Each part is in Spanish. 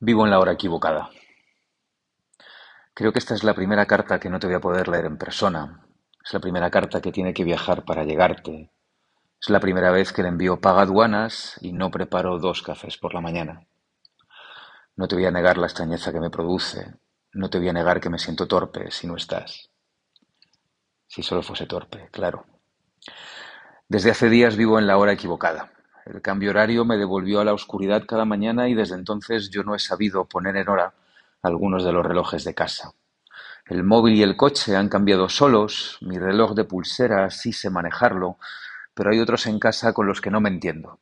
Vivo en la hora equivocada. Creo que esta es la primera carta que no te voy a poder leer en persona. Es la primera carta que tiene que viajar para llegarte. Es la primera vez que le envío paga aduanas y no preparo dos cafés por la mañana. No te voy a negar la extrañeza que me produce. No te voy a negar que me siento torpe si no estás. Si solo fuese torpe, claro. Desde hace días vivo en la hora equivocada. El cambio horario me devolvió a la oscuridad cada mañana y desde entonces yo no he sabido poner en hora algunos de los relojes de casa. El móvil y el coche han cambiado solos, mi reloj de pulsera sí sé manejarlo, pero hay otros en casa con los que no me entiendo.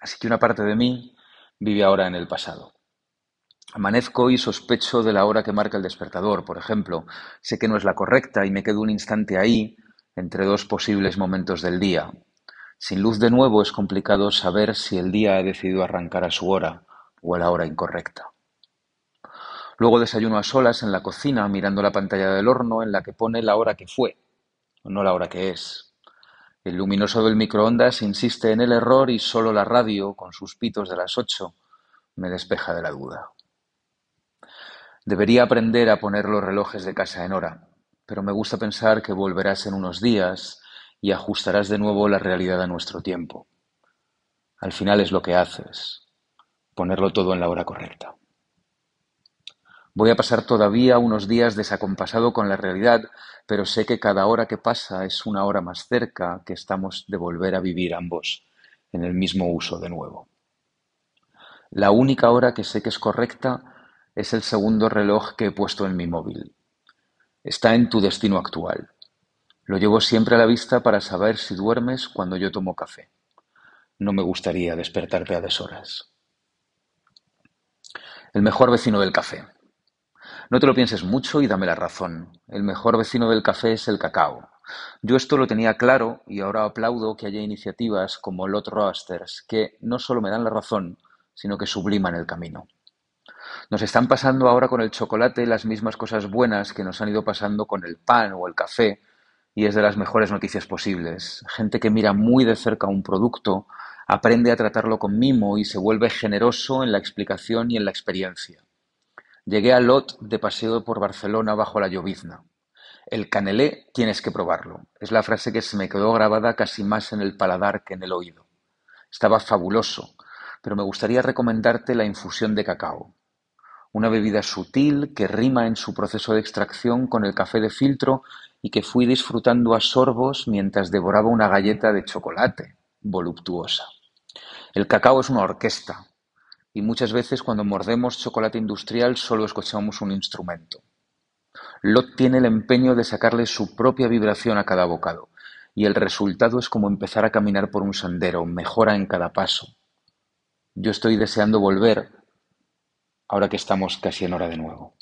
Así que una parte de mí vive ahora en el pasado. Amanezco y sospecho de la hora que marca el despertador, por ejemplo. Sé que no es la correcta y me quedo un instante ahí, entre dos posibles momentos del día, sin luz de nuevo es complicado saber si el día ha decidido arrancar a su hora o a la hora incorrecta. Luego desayuno a solas en la cocina mirando la pantalla del horno en la que pone la hora que fue, no la hora que es. El luminoso del microondas insiste en el error y solo la radio, con sus pitos de las ocho, me despeja de la duda. Debería aprender a poner los relojes de casa en hora, pero me gusta pensar que volverás en unos días y ajustarás de nuevo la realidad a nuestro tiempo. Al final es lo que haces, ponerlo todo en la hora correcta. Voy a pasar todavía unos días desacompasado con la realidad, pero sé que cada hora que pasa es una hora más cerca que estamos de volver a vivir ambos en el mismo uso de nuevo. La única hora que sé que es correcta es el segundo reloj que he puesto en mi móvil. Está en tu destino actual. Lo llevo siempre a la vista para saber si duermes cuando yo tomo café. No me gustaría despertarte a deshoras. El mejor vecino del café. No te lo pienses mucho y dame la razón. El mejor vecino del café es el cacao. Yo esto lo tenía claro y ahora aplaudo que haya iniciativas como Lot Roasters que no solo me dan la razón, sino que subliman el camino. Nos están pasando ahora con el chocolate las mismas cosas buenas que nos han ido pasando con el pan o el café y es de las mejores noticias posibles. Gente que mira muy de cerca un producto, aprende a tratarlo con mimo y se vuelve generoso en la explicación y en la experiencia. Llegué a Lot de paseo por Barcelona bajo la llovizna. El canelé tienes que probarlo. Es la frase que se me quedó grabada casi más en el paladar que en el oído. Estaba fabuloso, pero me gustaría recomendarte la infusión de cacao. Una bebida sutil que rima en su proceso de extracción con el café de filtro y que fui disfrutando a sorbos mientras devoraba una galleta de chocolate voluptuosa. El cacao es una orquesta y muchas veces cuando mordemos chocolate industrial solo escuchamos un instrumento. Lot tiene el empeño de sacarle su propia vibración a cada bocado y el resultado es como empezar a caminar por un sendero, mejora en cada paso. Yo estoy deseando volver ahora que estamos casi en hora de nuevo.